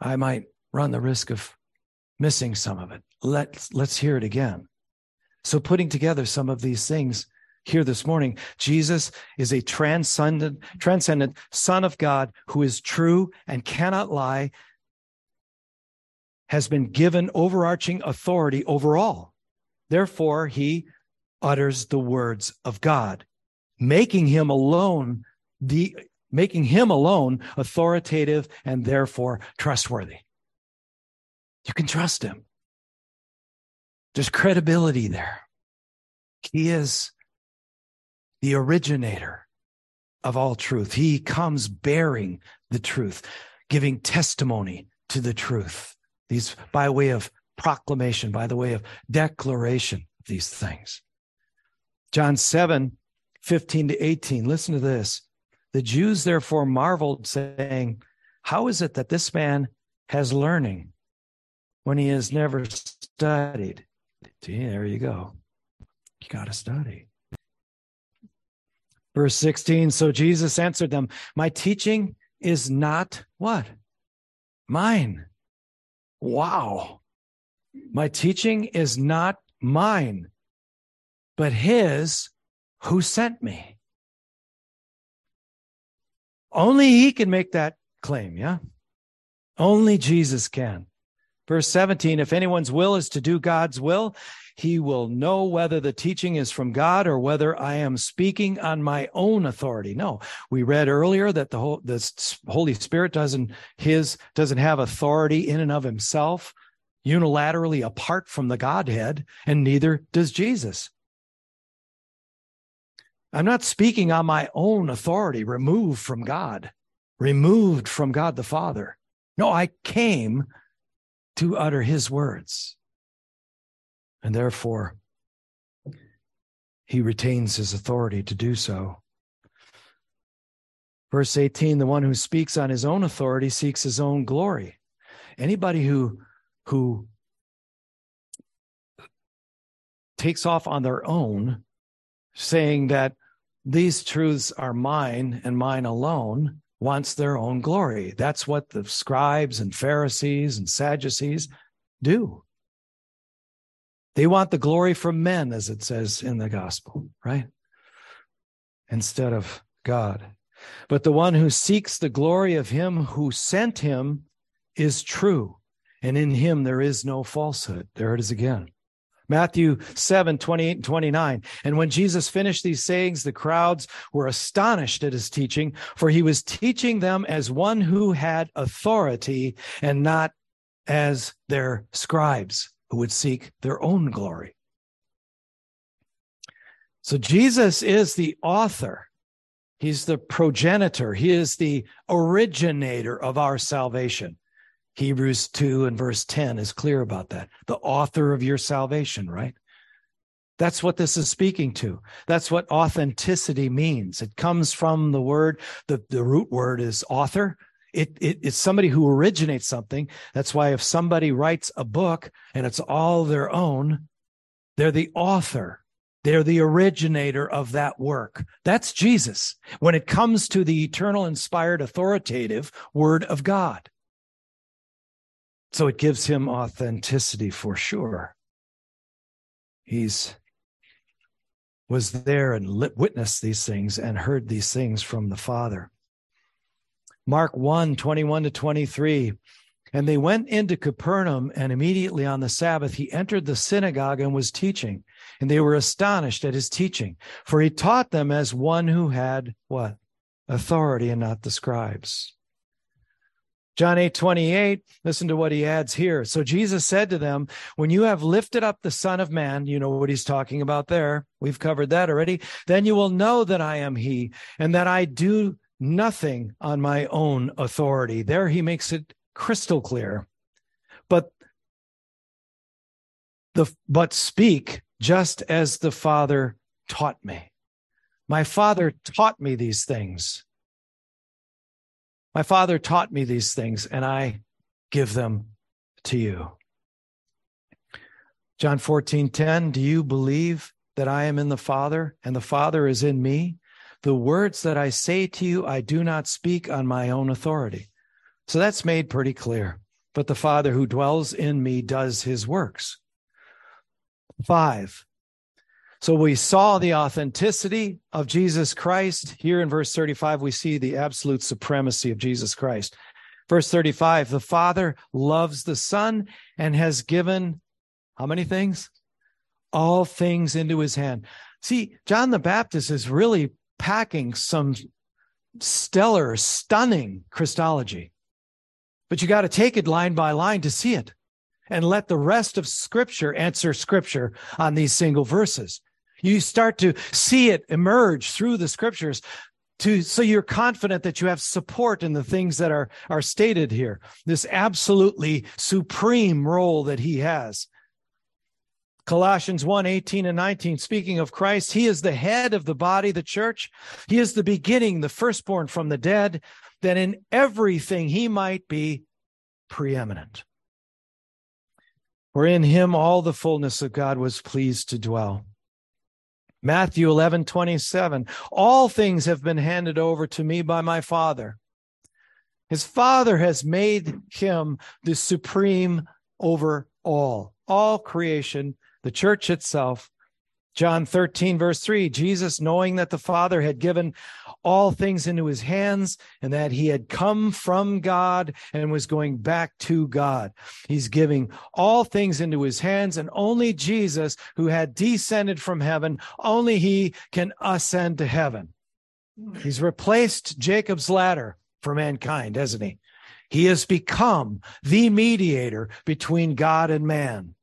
I might run the risk of missing some of it. Let's, let's hear it again. So, putting together some of these things here this morning. Jesus is a transcendent, transcendent Son of God who is true and cannot lie, has been given overarching authority over all. Therefore, he utters the words of God, making him alone the making him alone authoritative and therefore trustworthy. You can trust him. There's credibility there. He is the originator of all truth. He comes bearing the truth, giving testimony to the truth. These by way of proclamation, by the way of declaration, these things. John 7, 15 to 18. Listen to this. The Jews therefore marveled, saying, How is it that this man has learning when he has never studied? There you go. You got to study. Verse 16 So Jesus answered them, My teaching is not what? Mine. Wow. My teaching is not mine, but his who sent me. Only he can make that claim, yeah? Only Jesus can. Verse 17 If anyone's will is to do God's will, he will know whether the teaching is from God or whether I am speaking on my own authority. No, we read earlier that the whole, Holy Spirit doesn't his doesn't have authority in and of himself unilaterally apart from the Godhead, and neither does Jesus. I'm not speaking on my own authority, removed from God, removed from God the Father. No, I came to utter his words. And therefore, he retains his authority to do so. Verse 18 the one who speaks on his own authority seeks his own glory. Anybody who, who takes off on their own, saying that these truths are mine and mine alone, wants their own glory. That's what the scribes and Pharisees and Sadducees do. They want the glory from men, as it says in the gospel, right? Instead of God. But the one who seeks the glory of him who sent him is true, and in him there is no falsehood. There it is again. Matthew 7, 28 and 29. And when Jesus finished these sayings, the crowds were astonished at his teaching, for he was teaching them as one who had authority and not as their scribes who would seek their own glory. So Jesus is the author. He's the progenitor. He is the originator of our salvation. Hebrews 2 and verse 10 is clear about that. The author of your salvation, right? That's what this is speaking to. That's what authenticity means. It comes from the word, the, the root word is author. It, it, it's somebody who originates something. That's why if somebody writes a book and it's all their own, they're the author. They're the originator of that work. That's Jesus when it comes to the eternal, inspired, authoritative word of God. So it gives him authenticity for sure. He's was there and witnessed these things and heard these things from the Father. Mark 1 21 to 23. And they went into Capernaum, and immediately on the Sabbath, he entered the synagogue and was teaching. And they were astonished at his teaching, for he taught them as one who had what? Authority and not the scribes. John 8, 28, listen to what he adds here. So Jesus said to them, When you have lifted up the Son of Man, you know what he's talking about there. We've covered that already. Then you will know that I am he and that I do nothing on my own authority. There he makes it crystal clear. But the but speak just as the Father taught me. My Father taught me these things. My father taught me these things, and I give them to you. John 14, 10, do you believe that I am in the Father and the Father is in me? The words that I say to you, I do not speak on my own authority. So that's made pretty clear. But the Father who dwells in me does his works. Five, so we saw the authenticity of Jesus Christ. Here in verse 35, we see the absolute supremacy of Jesus Christ. Verse 35, the Father loves the Son and has given how many things? All things into his hand. See, John the Baptist is really packing some stellar, stunning Christology. But you got to take it line by line to see it and let the rest of Scripture answer Scripture on these single verses. You start to see it emerge through the scriptures to so you're confident that you have support in the things that are are stated here. This absolutely supreme role that he has. Colossians 1 18 and 19, speaking of Christ, he is the head of the body, the church. He is the beginning, the firstborn from the dead, that in everything he might be preeminent. For in him all the fullness of God was pleased to dwell. Matthew 11, 27. All things have been handed over to me by my Father. His Father has made him the supreme over all, all creation, the church itself, John 13, verse 3 Jesus, knowing that the Father had given all things into his hands and that he had come from God and was going back to God. He's giving all things into his hands, and only Jesus, who had descended from heaven, only he can ascend to heaven. He's replaced Jacob's ladder for mankind, hasn't he? He has become the mediator between God and man.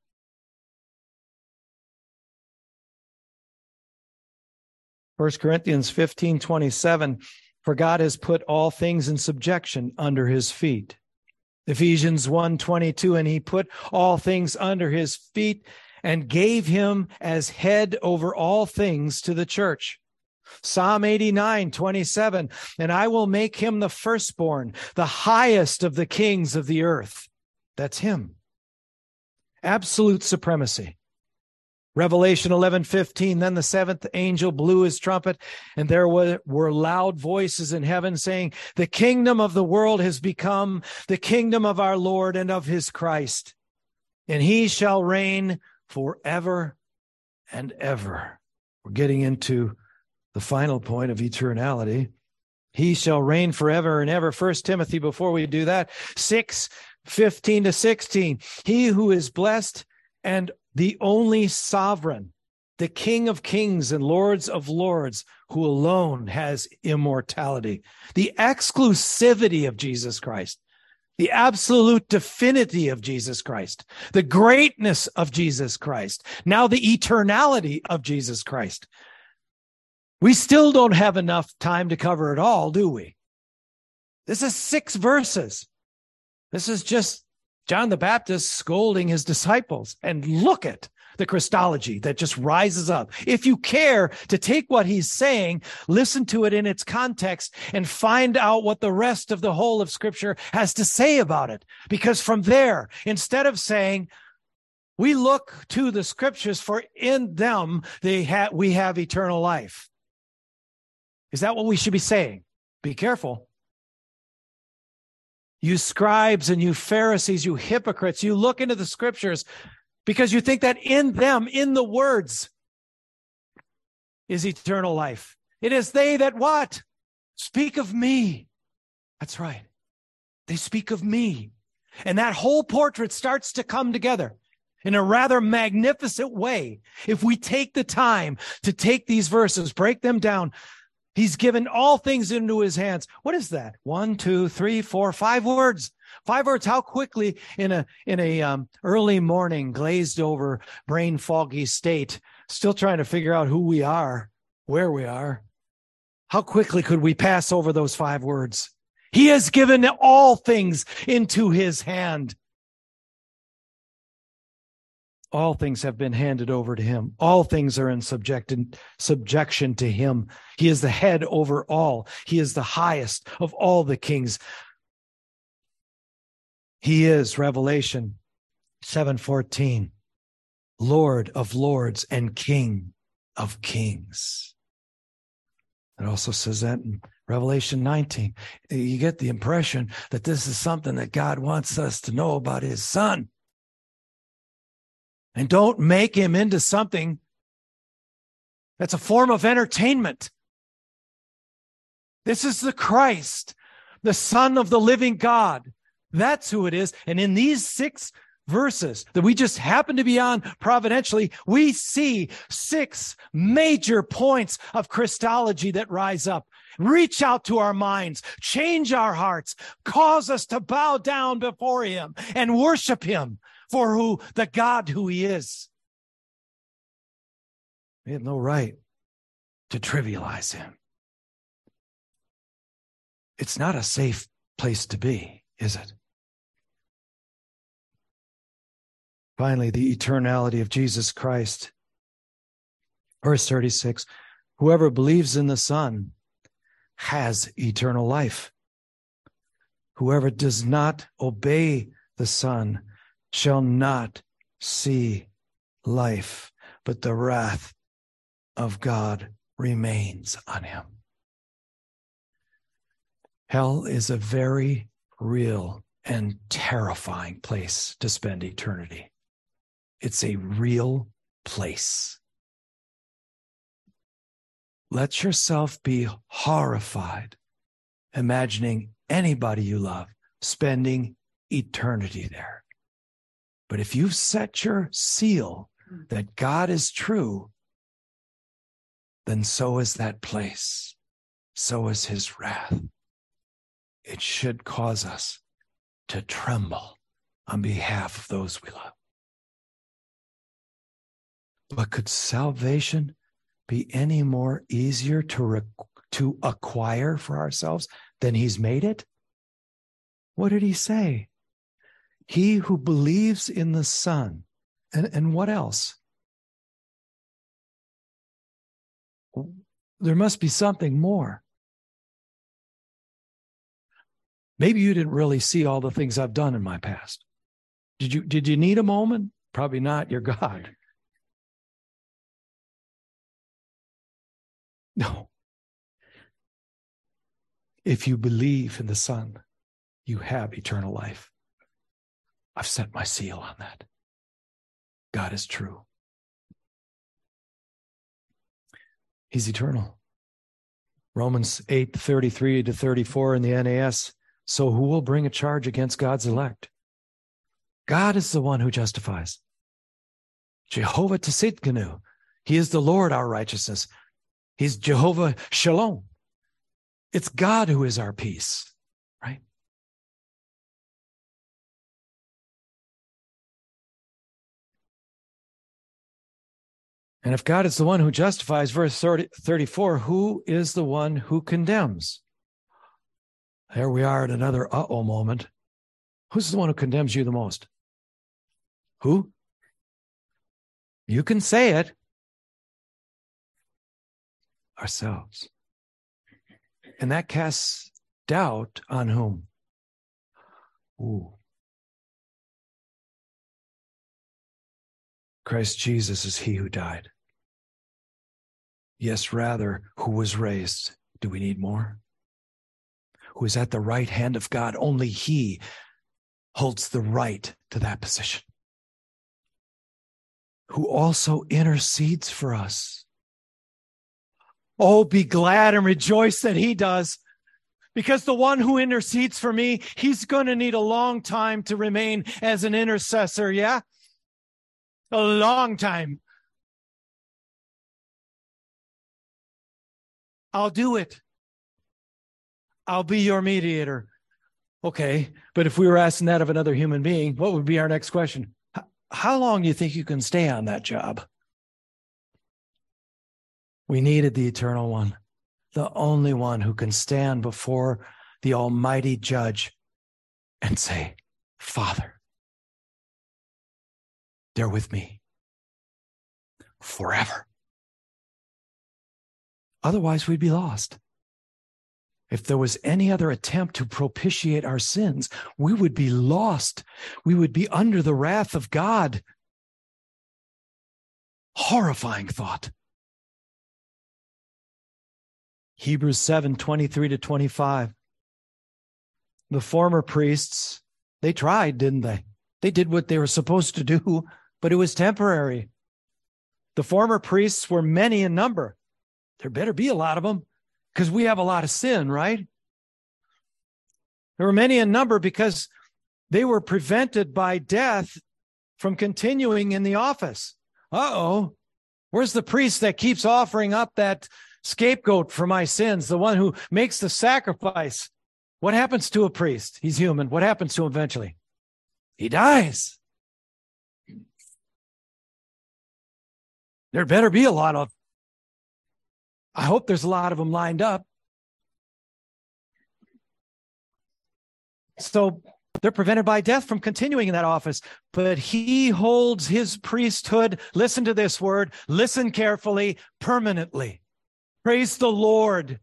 1 Corinthians 15 27, for God has put all things in subjection under his feet. Ephesians 1 22, and he put all things under his feet and gave him as head over all things to the church. Psalm 89, 27, and I will make him the firstborn, the highest of the kings of the earth. That's him. Absolute supremacy. Revelation 11, 15. Then the seventh angel blew his trumpet, and there were, were loud voices in heaven saying, The kingdom of the world has become the kingdom of our Lord and of his Christ, and he shall reign forever and ever. We're getting into the final point of eternality. He shall reign forever and ever. First Timothy, before we do that, 6 15 to 16. He who is blessed and the only sovereign, the King of kings and Lords of lords, who alone has immortality, the exclusivity of Jesus Christ, the absolute divinity of Jesus Christ, the greatness of Jesus Christ, now the eternality of Jesus Christ. We still don't have enough time to cover it all, do we? This is six verses. This is just John the Baptist scolding his disciples. And look at the Christology that just rises up. If you care to take what he's saying, listen to it in its context and find out what the rest of the whole of scripture has to say about it. Because from there, instead of saying, we look to the scriptures for in them they ha- we have eternal life. Is that what we should be saying? Be careful. You scribes and you Pharisees, you hypocrites, you look into the scriptures because you think that in them, in the words, is eternal life. It is they that what? Speak of me. That's right. They speak of me. And that whole portrait starts to come together in a rather magnificent way. If we take the time to take these verses, break them down, He's given all things into his hands. What is that? One, two, three, four, five words. Five words. How quickly in a in a um, early morning, glazed over, brain foggy state, still trying to figure out who we are, where we are. How quickly could we pass over those five words? He has given all things into his hand. All things have been handed over to him. All things are in subject, subjection to him. He is the head over all. He is the highest of all the kings. He is Revelation 7:14, Lord of lords and King of kings. It also says that in Revelation 19. You get the impression that this is something that God wants us to know about his son. And don't make him into something that's a form of entertainment. This is the Christ, the Son of the living God. That's who it is. And in these six verses that we just happen to be on providentially, we see six major points of Christology that rise up. Reach out to our minds, change our hearts, cause us to bow down before him and worship him for who the God who he is. We have no right to trivialize him. It's not a safe place to be, is it? Finally, the eternality of Jesus Christ. Verse 36 Whoever believes in the Son has eternal life. Whoever does not obey the Son shall not see life, but the wrath of God remains on him. Hell is a very real and terrifying place to spend eternity. It's a real place. Let yourself be horrified imagining anybody you love spending eternity there. But if you've set your seal hmm. that God is true, then so is that place. So is his wrath. It should cause us to tremble on behalf of those we love. But could salvation be any more easier to, re- to acquire for ourselves than he's made it? What did he say? He who believes in the Son. And, and what else? There must be something more. Maybe you didn't really see all the things I've done in my past. Did you did you need a moment? Probably not. You're God. No. If you believe in the Son, you have eternal life. I've set my seal on that. God is true. He's eternal. Romans 8 33 to 34 in the NAS. So who will bring a charge against God's elect? God is the one who justifies. Jehovah Tsidkenu. He is the Lord, our righteousness. He's Jehovah Shalom. It's God who is our peace, And if God is the one who justifies, verse 30, 34, who is the one who condemns? There we are at another uh oh moment. Who's the one who condemns you the most? Who? You can say it. Ourselves. And that casts doubt on whom? Ooh. Christ Jesus is he who died. Yes, rather, who was raised. Do we need more? Who is at the right hand of God. Only he holds the right to that position. Who also intercedes for us. Oh, be glad and rejoice that he does. Because the one who intercedes for me, he's going to need a long time to remain as an intercessor. Yeah. A long time. I'll do it. I'll be your mediator. Okay. But if we were asking that of another human being, what would be our next question? How long do you think you can stay on that job? We needed the eternal one, the only one who can stand before the almighty judge and say, Father, they're with me forever. Otherwise, we'd be lost. If there was any other attempt to propitiate our sins, we would be lost. We would be under the wrath of God. Horrifying thought. Hebrews 7 23 to 25. The former priests, they tried, didn't they? They did what they were supposed to do, but it was temporary. The former priests were many in number. There better be a lot of them because we have a lot of sin, right? There were many in number because they were prevented by death from continuing in the office. Uh oh. Where's the priest that keeps offering up that scapegoat for my sins, the one who makes the sacrifice. What happens to a priest? He's human. What happens to him eventually? He dies. There better be a lot of, I hope there's a lot of them lined up. So they're prevented by death from continuing in that office, but he holds his priesthood. Listen to this word, listen carefully, permanently. Praise the Lord.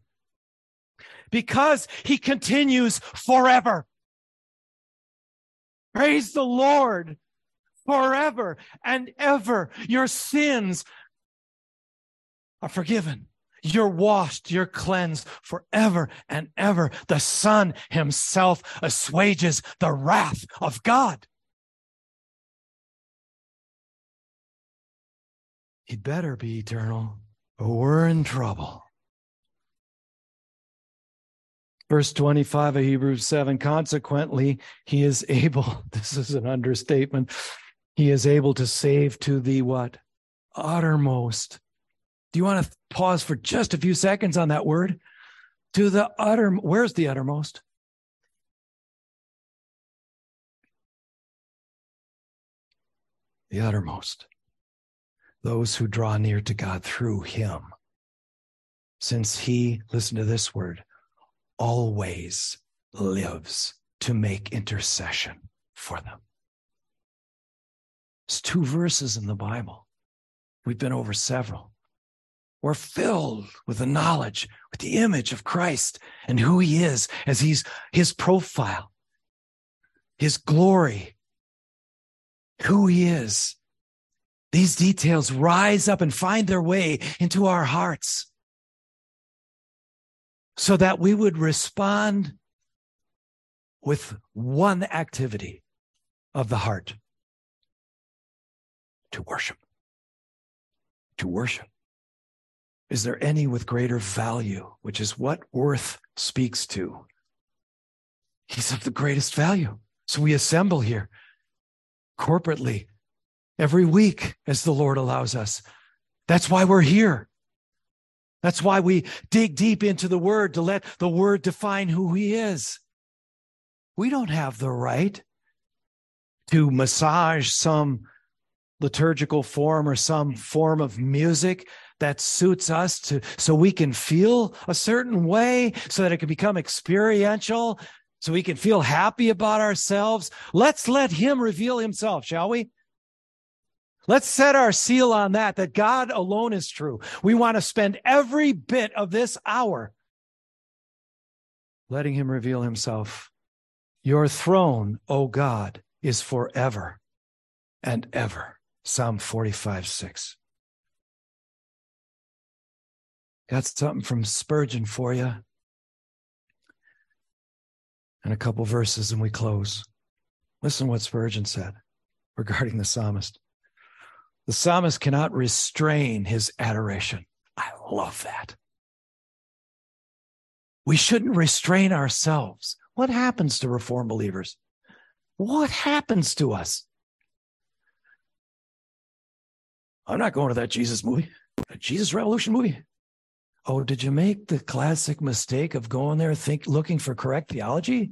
Because he continues forever. Praise the Lord forever and ever. Your sins are forgiven. You're washed, you're cleansed forever and ever. The Son Himself assuages the wrath of God. He'd better be eternal or we're in trouble. Verse 25 of Hebrews 7 consequently, he is able, this is an understatement, he is able to save to the what? Uttermost. Do you want to pause for just a few seconds on that word? To the utter, where's the uttermost? The uttermost those who draw near to God through him. Since he, listen to this word, always lives to make intercession for them. It's two verses in the Bible. We've been over several. We're filled with the knowledge, with the image of Christ and who he is as he's his profile, his glory, who he is these details rise up and find their way into our hearts so that we would respond with one activity of the heart to worship. To worship. Is there any with greater value, which is what worth speaks to? He's of the greatest value. So we assemble here corporately every week as the Lord allows us. That's why we're here. That's why we dig deep into the word to let the word define who he is. We don't have the right to massage some liturgical form or some form of music that suits us to so we can feel a certain way so that it can become experiential so we can feel happy about ourselves. Let's let him reveal himself shall we? Let's set our seal on that that god alone is true. We want to spend every bit of this hour letting him reveal himself. Your throne o god is forever and ever. Psalm 45 6 Got something from Spurgeon for you. And a couple verses, and we close. Listen what Spurgeon said regarding the psalmist. The psalmist cannot restrain his adoration. I love that. We shouldn't restrain ourselves. What happens to Reformed believers? What happens to us? I'm not going to that Jesus movie, a Jesus Revolution movie. Oh, did you make the classic mistake of going there think looking for correct theology?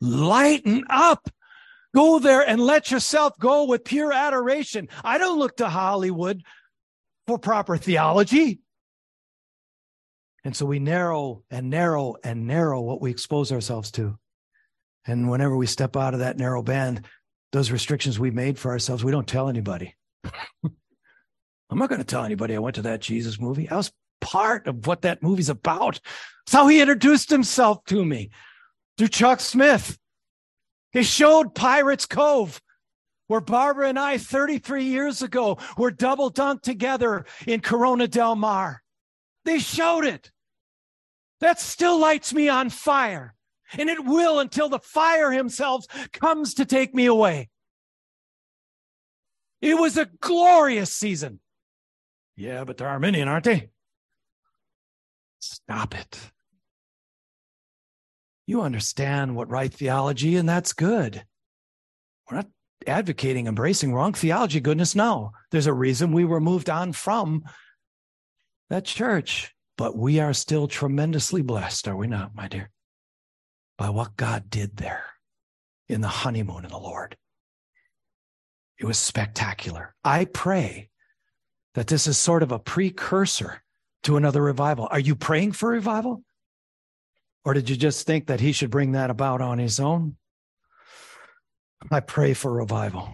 Lighten up. Go there and let yourself go with pure adoration. I don't look to Hollywood for proper theology. And so we narrow and narrow and narrow what we expose ourselves to. And whenever we step out of that narrow band, those restrictions we made for ourselves, we don't tell anybody. I'm not going to tell anybody I went to that Jesus movie. I was part of what that movie's about. It's how he introduced himself to me through Chuck Smith. He showed Pirates Cove, where Barbara and I, 33 years ago, were double dunked together in Corona del Mar. They showed it. That still lights me on fire. And it will until the fire himself comes to take me away. It was a glorious season. Yeah, but they're Arminian, aren't they? Stop it. You understand what right theology, and that's good. We're not advocating embracing wrong theology, goodness, no. There's a reason we were moved on from that church, but we are still tremendously blessed, are we not, my dear? By what God did there in the honeymoon in the Lord. It was spectacular. I pray that this is sort of a precursor to another revival. Are you praying for revival? Or did you just think that he should bring that about on his own? I pray for revival.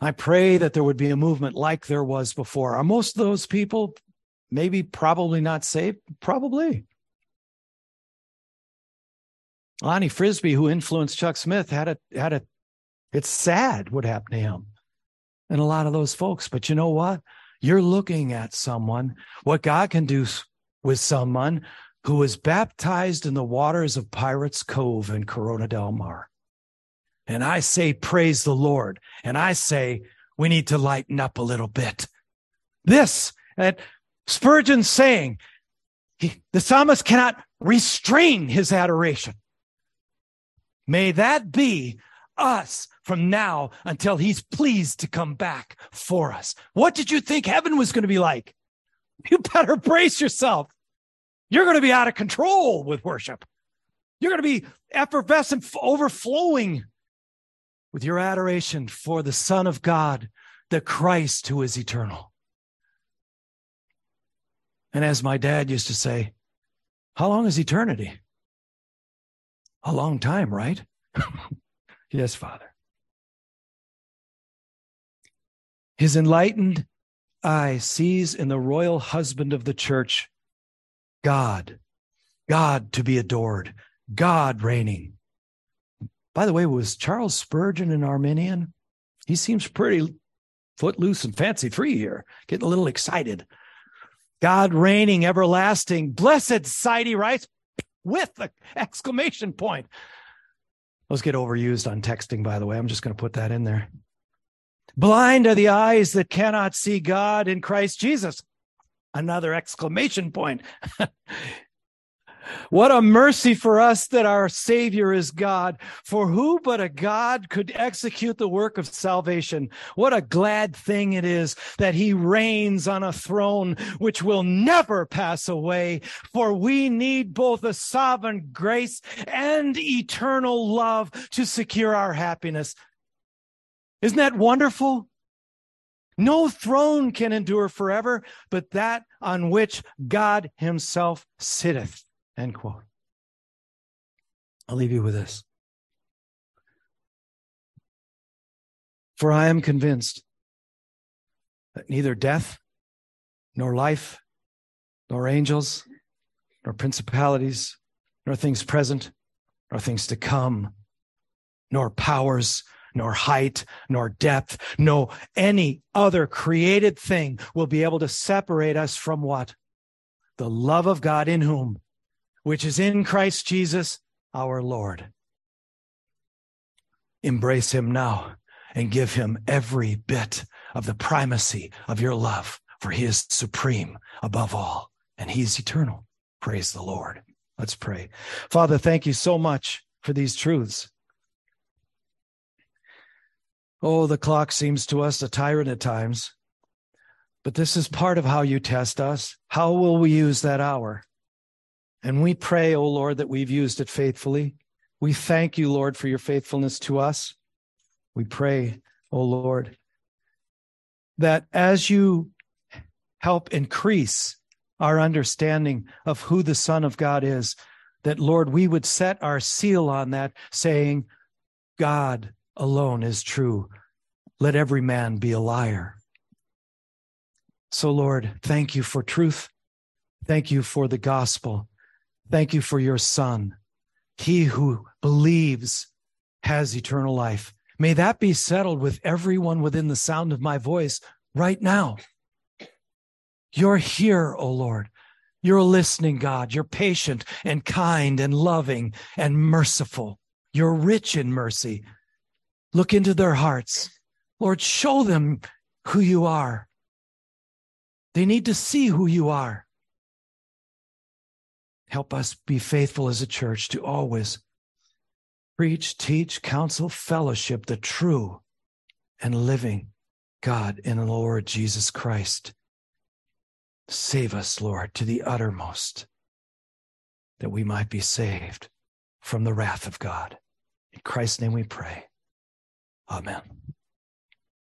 I pray that there would be a movement like there was before. Are most of those people maybe probably not saved? Probably. Lonnie Frisbee, who influenced Chuck Smith, had a had a it's sad what happened to him. And a lot of those folks. But you know what? You're looking at someone, what God can do with someone who was baptized in the waters of Pirates Cove in Corona del Mar. And I say, praise the Lord. And I say, we need to lighten up a little bit. This, at Spurgeon saying, he, the psalmist cannot restrain his adoration. May that be us from now until he's pleased to come back for us. What did you think heaven was going to be like? You better brace yourself. You're going to be out of control with worship. You're going to be effervescent, overflowing with your adoration for the Son of God, the Christ who is eternal. And as my dad used to say, how long is eternity? A long time, right? yes, Father. His enlightened eye sees in the royal husband of the church God, God to be adored, God reigning. By the way, was Charles Spurgeon an Arminian? He seems pretty footloose and fancy free here, getting a little excited. God reigning, everlasting, blessed sight, he writes with the exclamation point. Those get overused on texting, by the way. I'm just going to put that in there. Blind are the eyes that cannot see God in Christ Jesus. Another exclamation point. What a mercy for us that our Savior is God. For who but a God could execute the work of salvation? What a glad thing it is that He reigns on a throne which will never pass away. For we need both a sovereign grace and eternal love to secure our happiness. Isn't that wonderful? No throne can endure forever, but that on which God Himself sitteth. End quote. I'll leave you with this. For I am convinced that neither death, nor life, nor angels, nor principalities, nor things present, nor things to come, nor powers, nor height, nor depth, no any other created thing will be able to separate us from what? The love of God in whom which is in Christ Jesus our Lord. Embrace him now and give him every bit of the primacy of your love, for he is supreme above all and he is eternal. Praise the Lord. Let's pray. Father, thank you so much for these truths. Oh, the clock seems to us a tyrant at times, but this is part of how you test us. How will we use that hour? And we pray, O oh Lord, that we've used it faithfully. We thank you, Lord, for your faithfulness to us. We pray, O oh Lord, that as you help increase our understanding of who the Son of God is, that, Lord, we would set our seal on that, saying, God alone is true. Let every man be a liar. So, Lord, thank you for truth. Thank you for the gospel. Thank you for your son. He who believes has eternal life. May that be settled with everyone within the sound of my voice right now. You're here, O Lord. You're a listening God. You're patient and kind and loving and merciful. You're rich in mercy. Look into their hearts. Lord, show them who you are. They need to see who you are. Help us be faithful as a church to always preach, teach, counsel, fellowship the true and living God the Lord Jesus Christ. Save us, Lord, to the uttermost, that we might be saved from the wrath of God. In Christ's name we pray. Amen.